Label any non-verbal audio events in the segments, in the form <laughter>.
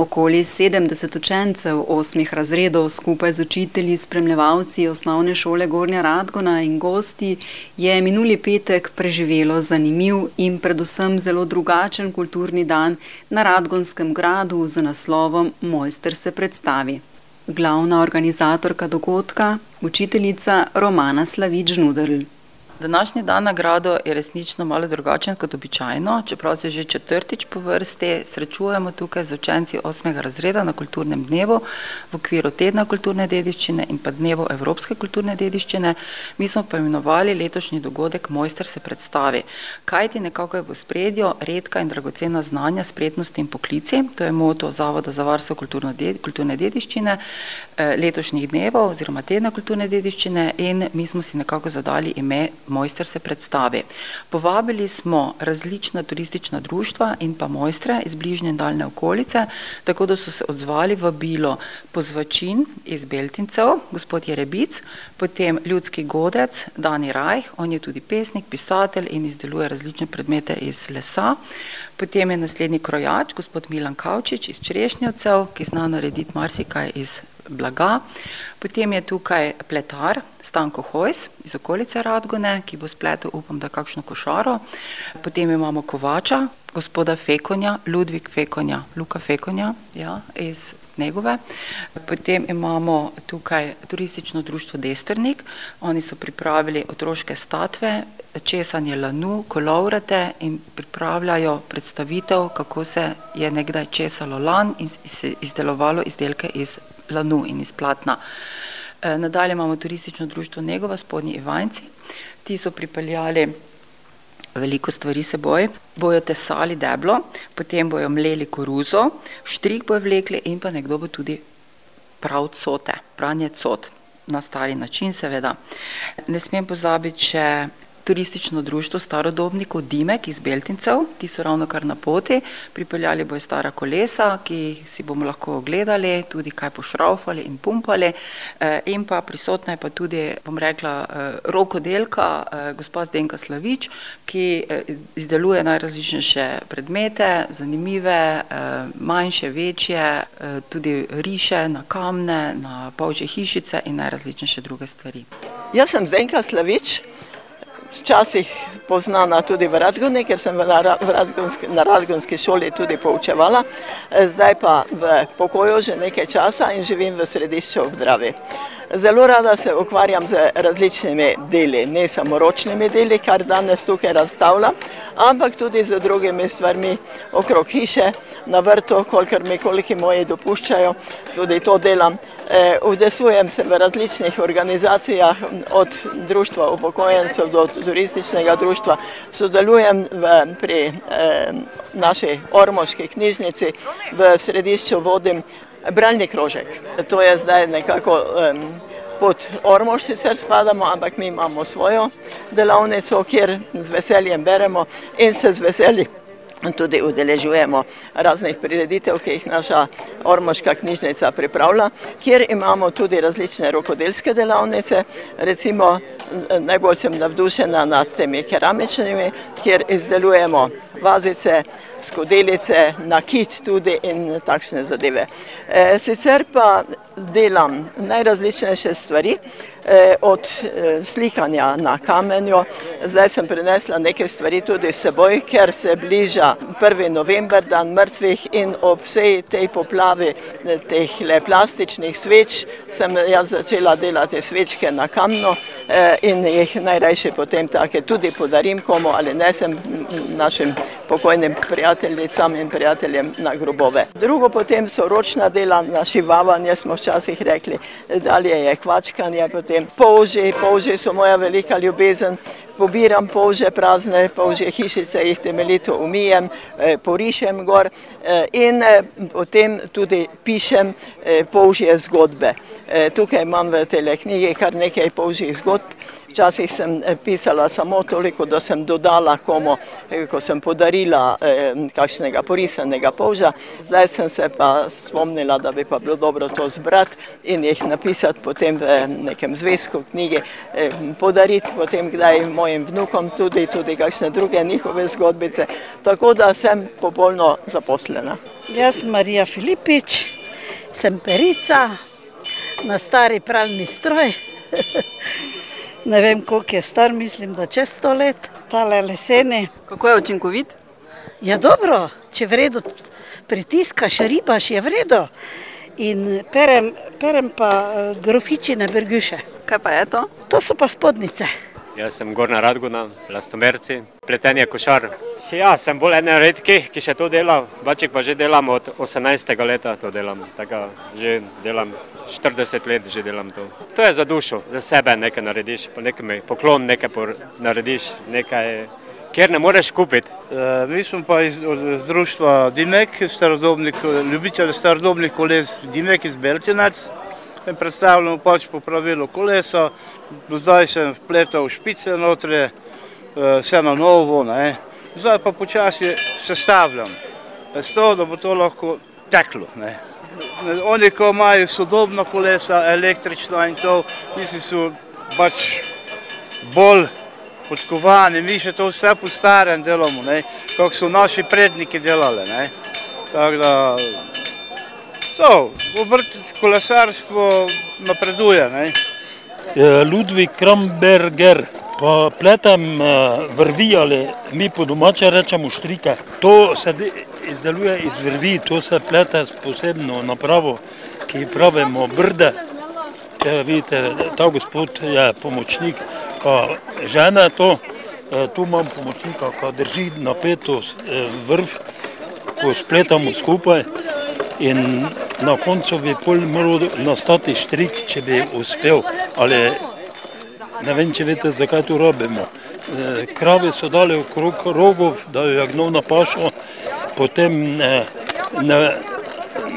Okoli 70 učencev osmih razredov skupaj z učitelji, spremljevalci osnovne šole Gornja Radgona in gosti je minuli petek preživelo zanimiv in predvsem zelo drugačen kulturni dan na Radgonskem gradu z naslovom Mojster se predstavi. Glavna organizatorka dogodka, učiteljica Romana Slavič Žnudrl. Današnji dan na gradu je resnično malo drugačen kot običajno, čeprav se že četrtič po vrsti srečujemo tukaj z učenci osmega razreda na kulturnem dnevu v okviru tedna kulturne dediščine in pa dnevu evropske kulturne dediščine. Mi smo pa imenovali letošnji dogodek Mojster se predstavi. Kajti nekako je v spredju redka in dragocena znanja, spretnosti in poklici, to je moto Zavoda za varstvo kulturne dediščine letošnjih dnevov oziroma tedna kulturne dediščine in mi smo si nekako zadali ime Mojster se predstavi. Povabili smo različna turistična društva in pa mojstre iz bližnje in daljne okolice, tako da so se odzvali vabilu pozvačin iz Beltincev, gospod Jerebic, potem ljudski godec Dani Rajh, on je tudi pesnik, pisatelj in izdeluje različne predmete iz lesa. Potem je naslednji krojač, gospod Milan Kavčič iz Črešnjevcev, ki zna narediti marsikaj iz blaga. Potem je tukaj pletar Stanko Hojs iz okolice Radgone, ki bo spletel, upam, da kakšno košaro. Potem imamo kovača, gospoda Fekonja, Ludvik Fekonja, Luka Fekonja, ja, iz Negove. Potem imamo tukaj turistično društvo Destrnik, oni so pripravili otroške statve, česanje lanu, kolovrate in pripravljajo predstavitev, kako se je nekdaj česalo lan in izdelovalo izdelke iz lanu in iz platna. nadalje imamo turistično društvo Negova Spodnji Ivanjci, ti so pripeljali veliko stvari seboj, bojo tesali deblo, potem bojo mleli koruzo, štrik bojo vlekli in pa nekdo bo tudi pral cote, pranje cot. Na stari način, seveda. Ne smem pozabiti še turistično društvo starodobnikov Dimek iz Beltincev, ti so ravnokar na poti, pripeljali bojo stara kolesa, ki si bomo lahko ogledali, tudi kaj pošravfali in pumpali. in pa prisotna je pa tudi, bom rekla, rokodelka, gospa Zdenka Slavič, ki izdeluje najrazličnejše predmete, zanimive, manjše, večje, tudi riše na kamne, na polžje hišice in najrazličnejše druge stvari. Jaz sem Zdenka Slavič, včasih poznana tudi v Radgoni, ker sem v v na radgonski šoli tudi poučevala. zdaj pa v pokoju že nekaj časa in živim v Središču ob Dravi. Zelo rada se ukvarjam z različnimi deli, ne samo ročnimi deli, kar danes tukaj razstavljam, ampak tudi z drugimi stvarmi okrog hiše, na vrtu, kolikor mi kolegi moji dopuščajo, tudi to delam. udejstvujem se v različnih organizacijah, od društva upokojencev do turističnega društva, sodelujem v pri naši ormoški knjižnici, v središču vodim bralni krožek. To je zdaj nekako pod Ormož sicer spadamo, ampak mi imamo svojo delavnico, kjer z veseljem beremo in se z veseljem tudi udeležujemo raznih prireditev, ki jih naša ormoška knjižnica pripravlja, kjer imamo tudi različne rokodelske delavnice, recimo najbolj sem navdušena nad temi keramičnimi, kjer izdelujemo vazice, skodelice, nakit tudi in takšne zadeve. sicer pa delam najrazličnejše stvari, od slikanja na kamenju, zdaj sem prinesla nekaj stvari tudi s seboj, ker se bliža prvi november, dan mrtvih, in ob vsej tej poplavi tehle plastičnih sveč sem jaz začela delati svečke na kamnu, in jih najrajši potem take tudi podarim komu ali nesem našim pokojnim prijateljicam in prijateljem na grobove. Drugo potem so ročna dela, našivavanje smo včasih rekli, dalje je kvačkanje polži, polži so moja velika ljubezen. Pobiram polže prazne, polžje hišice, jih temeljito umijem, porišem gor, in potem tudi pišem polžje zgodbe. tukaj imam v tejle knjigi kar nekaj polžjih zgodb, Včasih sem eh, pisala samo toliko, da sem dodala komu, eh, ko sem podarila eh, kakšnega porisanega polža. Zdaj sem se pa spomnila, da bi pa bilo dobro to zbrati in jih napisati potem v nekem zvezku knjige, podariti potem kdaj mojim vnukom tudi, tudi kakšne druge njihove zgodbice. Tako da sem popolno zaposlena. Jaz sem Marija Filipič, sem perica na stari pravni stroj. <laughs> ne vem, koliko je star, mislim, da čez sto let, tale leseni. Kako je učinkovit? Ja, dobro, če vredo pritiskaš, ribaš, je vredo. In perem, perem pa eh, grofičine brguše. Kaj pa je to? To so pa spodnice. Jaz sem Gorna Radguna, Lastomerci, pletenje košar. Ja, sem bolj eden redkih, ki še to dela, baček pa že delam od 18. leta to delam, tako že delam 40 let že delam to. To je za dušo, za sebe nekaj narediš, po nekem poklon nekaj narediš, nekaj, kjer ne moreš kupiti. E, mi smo pa iz društva Dimek, starodobnik, ljubitelj starodobnih koles Dimek iz Beltinac. Predstavljamo pač po pravilu kolesa, zdaj sem vpletal špice notre, vse na novo, ne. zdaj pa počasi sestavljam, s to, da bo to lahko teklo. Ne. Oni, ko imajo sodobna kolesa, električna in to, misli so pač bolj podkovani, mi še to vse po starem delamo, ne, kako so naši predniki delali. Ne. Tako da, so, kolesarstvo napreduje. Ne. Ludvik Kramberger, pa pletem vrvi ali mi po domače rečemo štrike. To se izdeluje iz vrvi, to se plete s posebno napravo, ki pravimo brde. Če vidite, ta gospod je pomočnik, ka žene to, tu imam pomočnika, ka drži napeto vrv, ko spletamo skupaj in na koncu bi pol moral nastati štrik, če bi uspel, ali ne vem, če veste, zakaj to rabimo. Krave so dali okrog rogov, da jo je gnov na pašo, potem ne,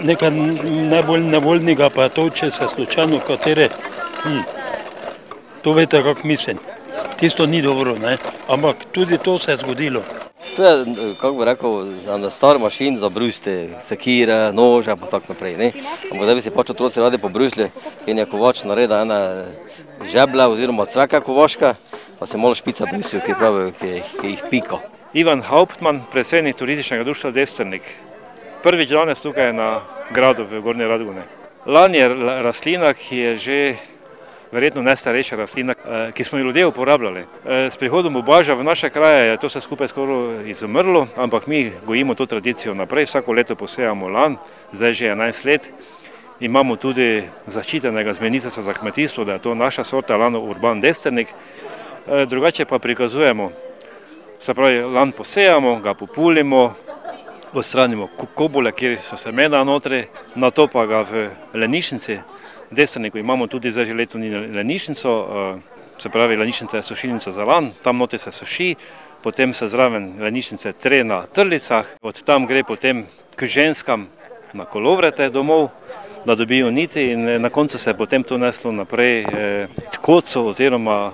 nekaj najbolj nevoljnega pa je to, če se slučajno katere, hm, to veste, kak mislim. Tisto ni dobro, ne, ampak tudi to se je zgodilo. To je, kako bi rekel, za star mašin, za bruste, sekire, nože pa tako naprej, ne. Ampak da bi si pač otroci radi pobrusli in je kovač nareda ena žeblja oziroma cveka kovaška, pa se malo špica brusijo, ki pravijo, ki, ki jih pika. Ivan Hauptmann, predsednik turističnega društva Destrnik. Prvič danes tukaj na gradu v Gornje Radgune. Lani je rastlina, ki je že verjetno najstarejša rastlina, ki smo jo ljudje uporabljali. S prihodom obaža v naše kraje je to vse skupaj skoraj izumrlo, ampak mi gojimo to tradicijo naprej, vsako leto posejamo lan, zdaj že 11 let. Imamo tudi zaščitenega z ministrstva za kmetijstvo, da je to naša sorta lano urban desternik. Drugače pa prikazujemo, se pravi, lan posejamo, ga populimo, odstranimo kobole, kjer so semena notri, nato pa ga v lenišnici, desterniku imamo tudi zdaj že leto lenišnico, se pravi, lenišnica je sušilnica za lan, tam notri se suši, potem se zraven lenišnice tre na trlicah, od tam gre potem k ženskam na kolovrete domov, da dobijo niti in na koncu se je potem to neslo naprej tkocu oziroma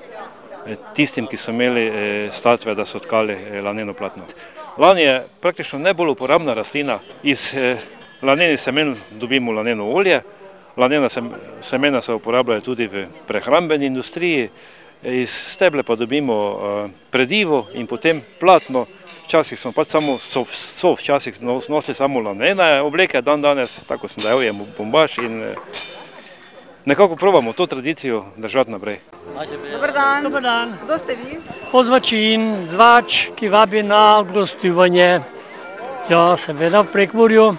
tistim, ki so imeli statve, da so tkali laneno platno. Lan je praktično najbolj uporabna rastlina, iz lanenih semen dobimo laneno olje, lanena semena se uporabljajo tudi v prehrambeni industriji, iz steble pa dobimo predivo in potem platno, včasih smo pač samo, so včasih nosili samo lanene obleke, dan danes, tako sem dejal, je bombaž in nekako probamo to tradicijo držati naprej. Dobar dan. Dobar dan. Kdo ste vi? Pozvačin, zvač, ki vabi na gostovanje. Ja, seveda v Prekmurju,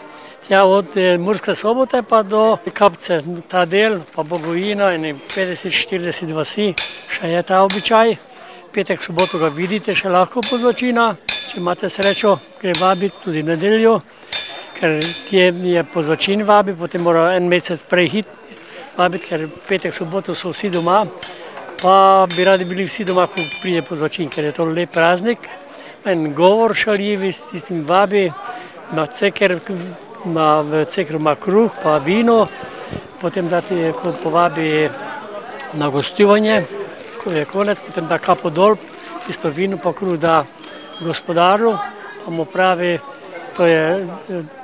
tja od Murske sobote pa do Kapce, ta del, pa Bogovina in 50-40 vasi, še je ta običaj. Petek, soboto ga vidite še lahko pozvačina, če imate srečo, gre vabiti tudi nedeljo, ker kje je pozvačin vabi, potem mora en mesec prej hit vabiti, ker petek, soboto so vsi doma, pa bi radi bili vsi doma, ko pride pozvačin, ker je to lep praznik. En govor šaljivi s tistim vabi, ima ceker, ima v cekru ima kruh pa vino, potem dati, ko povabi na gostovanje, ko je konec, potem da kapo dol, tisto vino pa kruh da gospodaru, pa mu pravi, to je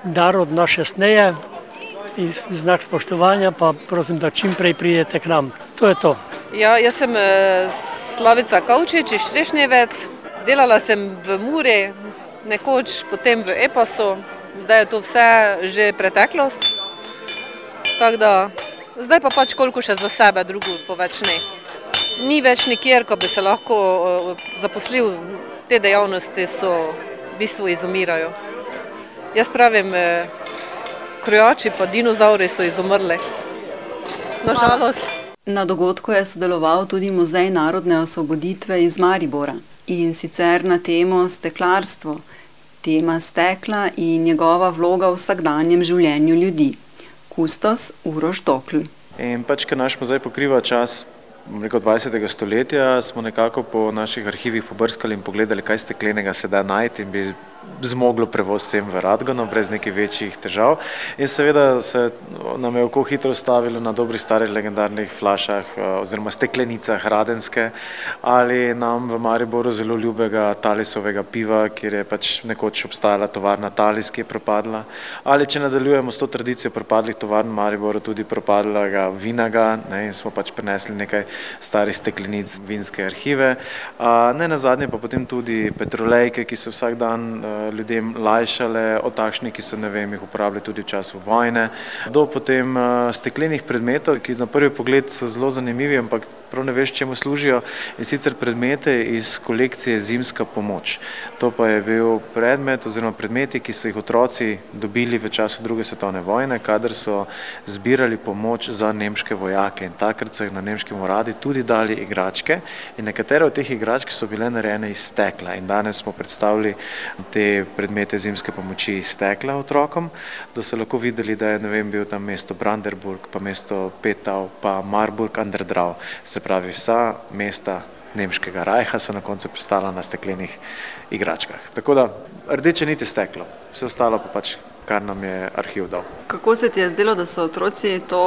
dar od naše sneje, in znak spoštovanja, pa prosim, da čim prej pridete k nam. To je to. Ja, jaz sem Slavica Kavčič iz Štrešnjevec, delala sem v Muri, nekoč potem v Epasu, zdaj je to vse že preteklost. Tako da, zdaj pa pač koliko še za sebe, drugo pa več ne. Ni več nikjer, ko bi se lahko zaposlil, te dejavnosti so v bistvu izumirajo. Jaz pravim, krojači pa dinozavri so izumrli. Na žalost. Na dogodku je sodeloval tudi Muzej narodne osvoboditve iz Maribora, in sicer na temo steklarstvo, tema stekla in njegova vloga v vsakdanjem življenju ljudi. Kustos Uroš Dokl. In pač, ker naš muzej pokriva čas, rekel, dvajsetega stoletja, smo nekako po naših arhivih pobrskali in pogledali, kaj steklenega se da najti in bi zmoglo prevoz sem v Radgano brez nekih večjih težav. In seveda se nam je oko hitro ustavilo na dobrih starih legendarnih flašah oziroma steklenicah radenske ali nam v Mariboru zelo ljubega Talisovega piva, kjer je pač nekoč obstajala tovarna Talis, ki je propadla, ali če nadaljujemo s to tradicijo propadlih tovarn Mariboru, tudi propadlega Vinaga, ne, in smo pač prinesli nekaj starih steklenic vinske arhive. Nenazadnje pa potem tudi petrolejke, ki so vsak dan ljudem lajšale, od takšnih, ki so, ne vem, jih uporabljali tudi v času vojne, do potem steklenih predmetov, ki na prvi pogled so zelo zanimivi, ampak prav ne veš, čemu služijo, in sicer predmete iz kolekcije Zimska pomoč. To pa je bil predmet oziroma predmeti, ki so jih otroci dobili v času druge svetovne vojne, kadar so zbirali pomoč za nemške vojake, in takrat so jim na nemškem uradu tudi dali igračke in nekatere od teh igračk so bile narejene iz stekla in danes smo predstavili te predmete zimske pomoči iz stekla otrokom, da so lahko videli, da je, ne vem, bil tam mesto Brandenburg pa mesto Pettau pa Marburg an der Drau. Se pravi, vsa mesta nemškega rajha so na koncu pristala na steklenih igračkah. Tako da rdeče niti steklo, vse ostalo pa pač, kar nam je arhiv dal. Kako se ti je zdelo, da so otroci to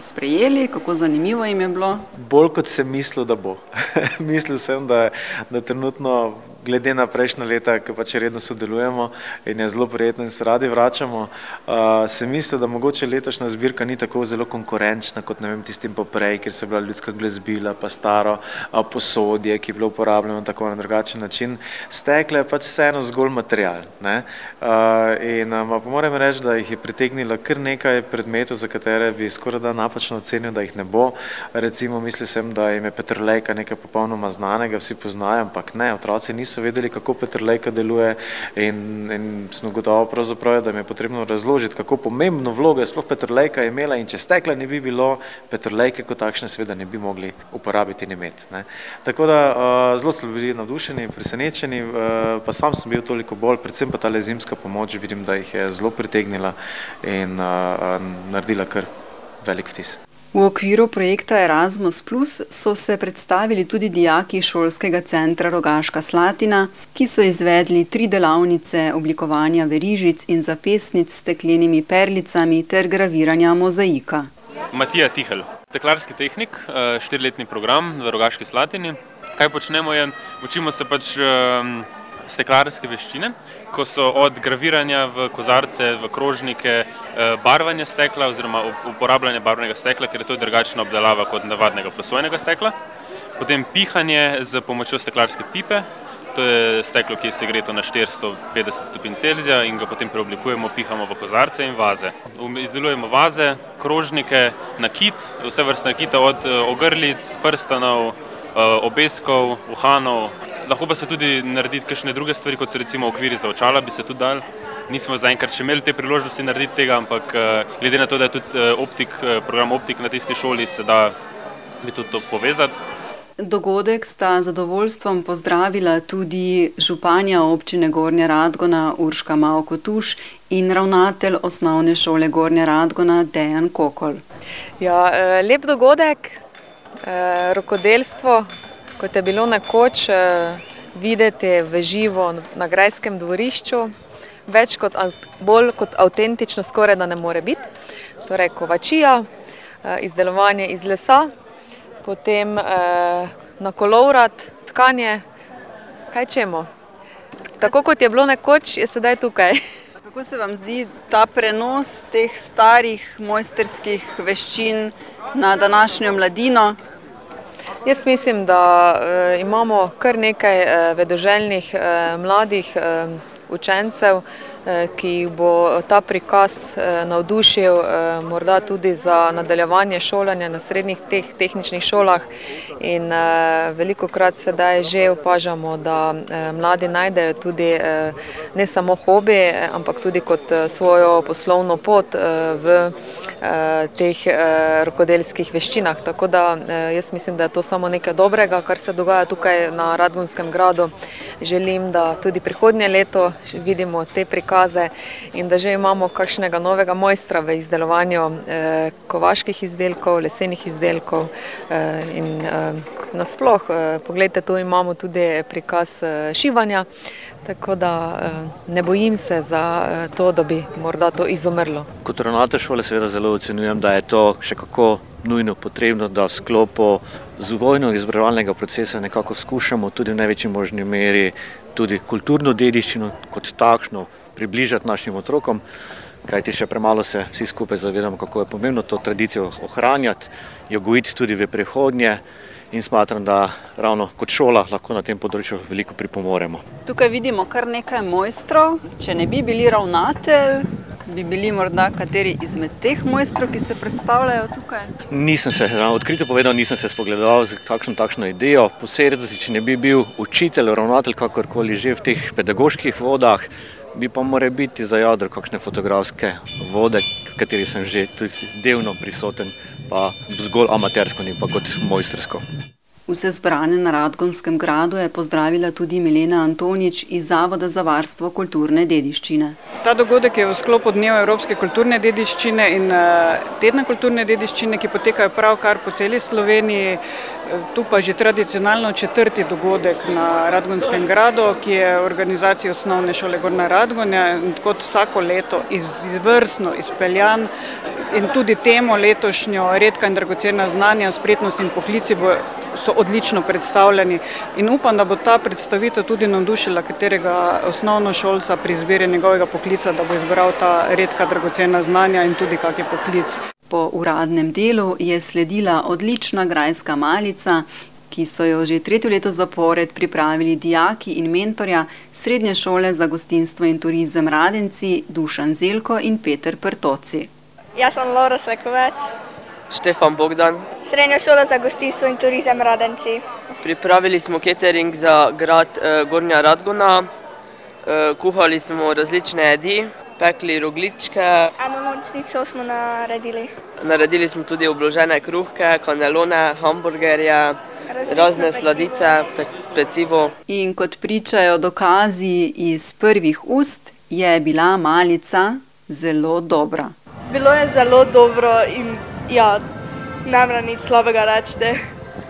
sprejeli, kako zanimivo jim je bilo? Bolj, kot sem mislil, da bo. <laughs> Mislil sem, da, da trenutno glede na prejšnja leta, ke pač redno sodelujemo in je zelo prijetno in se radi vračamo, sem mislil, da mogoče letošnja zbirka ni tako zelo konkurenčna kot, vem, tistim poprej, kjer so bila ljudska glasbila pa staro posodje, ki je bilo uporabljeno tako na drugačen način. Steklo je pač vseeno zgolj material, ne. In pa moram reči, da jih je pritegnilo kar nekaj predmetov, za katere bi skorajda napačno ocenil, da jih ne bo. Recimo mislil sem, da jim je petrolejka nekaj popolnoma znanega, vsi poznajo, ampak ne, otroci niso vedeli, kako petrolejka deluje, in, in sem ugotovil pravzaprav, da jim je potrebno razložiti, kako pomembno vlogo je sploh petrolejka imela, in če stekla ne bi bilo, petrolejke kot takšne seveda ne bi mogli uporabiti in imeti, ne. Tako da zelo so bili navdušeni, presenečeni, pa sam sem bil toliko bolj, predvsem pa tale zimska pomoč, vidim, da jih je zelo pritegnila in naredila kar velik vtis. V okviru projekta Erasmus so se predstavili tudi dijaki Šolskega centra Rogaška Slatina, ki so izvedli tri delavnice oblikovanja verižic in zapestnic s steklenimi perlicami ter graviranja mozaika. Matija Tihelj, steklarski tehnik, štiriletni program v Rogaški Slatini. Kaj počnemo, je, učimo se pač steklarske veščine, ko so od graviranja v kozarce, v krožnike, barvanje stekla oziroma uporabljanje barvnega stekla, ker je to drugačna obdelava kot navadnega prosojnega stekla. Potem pihanje s pomočjo steklarske pipe, to je steklo, ki je segreto na štiristo petdeset stopinj Celzija in ga potem preoblikujemo, pihamo v kozarce in vaze. Izdelujemo vaze, krožnike, nakit, vse vrste nakita, od ogrlic, prstanov, obeskov, uhanov, lahko pa se tudi naredi kakšne druge stvari, kot so recimo okvirji za očala, bi se tudi dalo. Nismo zaenkrat še imeli te priložnosti narediti tega, ampak glede na to, da je tudi optik, program optik na tisti šoli, se da bi tudi to povezati. Dogodek sta zadovoljstvom pozdravila tudi županja Občine Gornja Radgona Urška Mavko Tuš in ravnatelj Osnovne šole Gornja Radgona Dejan Kokol. Ja, lep dogodek, rokodelstvo, kot je bilo nekoč videti v živo na grajskem dvorišču, več kot bolj kot avtentično skorajda ne more biti. Torej kovačija, izdelovanje iz lesa, potem eh, na kolovrat, tkanje, kaj čemo. Tako kot je bilo nekoč, je sedaj tukaj. <laughs> Kako se vam zdi ta prenos teh starih mojsterskih veščin na današnjo mladino? Jaz mislim, da uh, imamo kar nekaj uh, vedoželjnih uh, mladih učencev, ki jih bo ta prikaz navdušil, morda tudi za nadaljevanje šolanja na srednjih teh tehničnih šolah. In veliko krat sedaj že opažamo, da mladi najdejo tudi ne samo hobi, ampak tudi kot svojo poslovno pot v teh rokodelskih veščinah. Tako da jaz mislim, da je to samo nekaj dobrega, kar se dogaja tukaj na Radgonskem gradu. Želim, da tudi prihodnje leto vidimo te prikaze in da že imamo kakšnega novega mojstra v izdelovanju eh, kovaških izdelkov, lesenih izdelkov eh, in eh, nasploh. Eh, poglejte, tu imamo tudi prikaz eh, šivanja, tako da eh, ne bojim se za eh, to, da bi morda to izumrlo. Kot ravnatelj šole seveda zelo ocenjujem, da je to še kako nujno potrebno, da v sklopu vzgojno-izobraževalnega procesa nekako skušamo tudi v največji možni meri tudi kulturno dediščino kot takšno približati našim otrokom, kajti še premalo se vsi skupaj zavedamo, kako je pomembno to tradicijo ohranjati, jo gojiti tudi v prihodnje in smatram, da ravno kot šola lahko na tem področju veliko pripomoremo. Tukaj vidimo kar nekaj mojstrov, če ne bi bili ravnatelj, bi bili morda kateri izmed teh mojstrov, ki se predstavljajo tukaj? Nisem se, odkrito povedal, nisem se spogledal z kakšno takšno idejo. Posebej, če ne bi bil učitelj, ravnatelj, kakorkoli že v teh pedagoških vodah, bi pa moral biti za jadro kakšne fotografske vode, v kateri sem že tudi delno prisoten, pa zgolj amatersko, ne pa kot mojstrsko. Vse zbrane na Radgonskem gradu je pozdravila tudi Milena Antonič iz Zavoda za varstvo kulturne dediščine. Ta dogodek je v sklopu Dneva Evropske kulturne dediščine in eh, tedna kulturne dediščine, ki potekajo pravkar po celi Sloveniji. Tu pa že tradicionalno četrti dogodek na Radgonskem gradu, ki je organizacija osnovne šole Gorna Radgonja in kot vsako leto izvrstno izpeljan in tudi temo letošnjo redka in dragocena znanja, spretnost in poklici bo so odlično predstavljeni in upam, da bo ta predstavitev tudi navdušila katerega osnovno šolca pri izbiri njegovega poklica, da bo izbral ta redka dragocena znanja in tudi kakšen poklic. Po uradnem delu je sledila odlična grajska malica, ki so jo že tretje leto zapored pripravili dijaki in mentorja Srednje šole za gostinstvo in turizem Radenci Dušan Zelko in Peter Prtoci. Jaz sem Laura Svekovec. Štefan Bogdan. Srednja šola za gostinstvo in turizem Radenci. Pripravili smo catering za grad eh, Gornja Radgona, eh, kuhali smo različne jedi, pekli rogličke. Eno nočnico smo naredili. Naredili smo tudi obložene kruhke, kanelone, hamburgerje, Različno razne sladice, pe, pecivo. In kot pričajo dokazi iz prvih ust, je bila malica zelo dobra. Bilo je zelo dobro in Ja, ne morem nič slabega reči.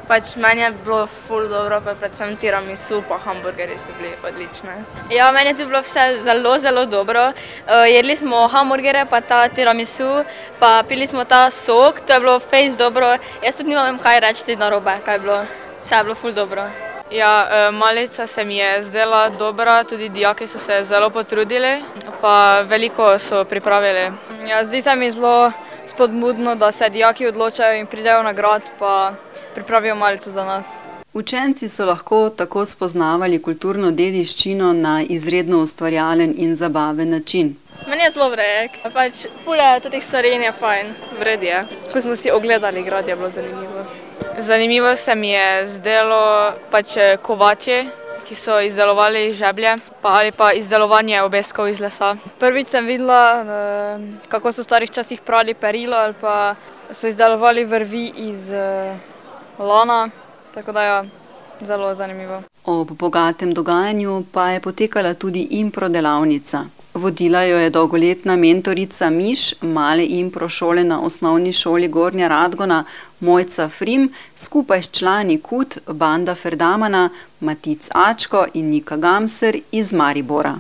Pač meni je bilo ful dobro, pa predvsem tiramisu, pa hamburgerji so bili odlični. Ja, meni je tu bilo vse zelo, zelo dobro. Uh, jedli smo hamburgere, pa ta tiramisu, pa pili smo ta sok, to je bilo fejs dobro. Jaz tudi nimam kaj reči na robe, kaj je bilo. Vse je bilo ful dobro. Ja, uh, malica se mi je zdela dobra, tudi dijaki so se zelo potrudili, pa veliko so pripravili. Ja, zdi se mi zelo spodbudno, da se dijaki odločajo in pridejo na grad, pa pripravijo malico za nas. Učenci so lahko tako spoznavali kulturno dediščino na izredno ustvarjalen in zabaven način. Meni je zelo vrek, pač pule tudi stvari je fajn, vred je. Ko smo si ogledali grad, je bilo zanimivo. Zanimivo se mi je zdelo pač kovači, ki so izdelovali žeblje pa ali pa izdelovanje obeskov iz lesa. Prvič sem videla, eh, kako so v starih časih prali perilo ali pa so izdelovali vrvi iz eh, lana, tako da je ja, zelo zanimivo. Ob bogatem dogajanju pa je potekala tudi impro delavnica. Vodila jo je dolgoletna mentorica Miš, male impro šole na osnovni šoli Gornja Radgona, Mojca Frim, skupaj s člani Kut, Banda Ferdamana, Matic Ačko in Nika Gamser iz Maribora.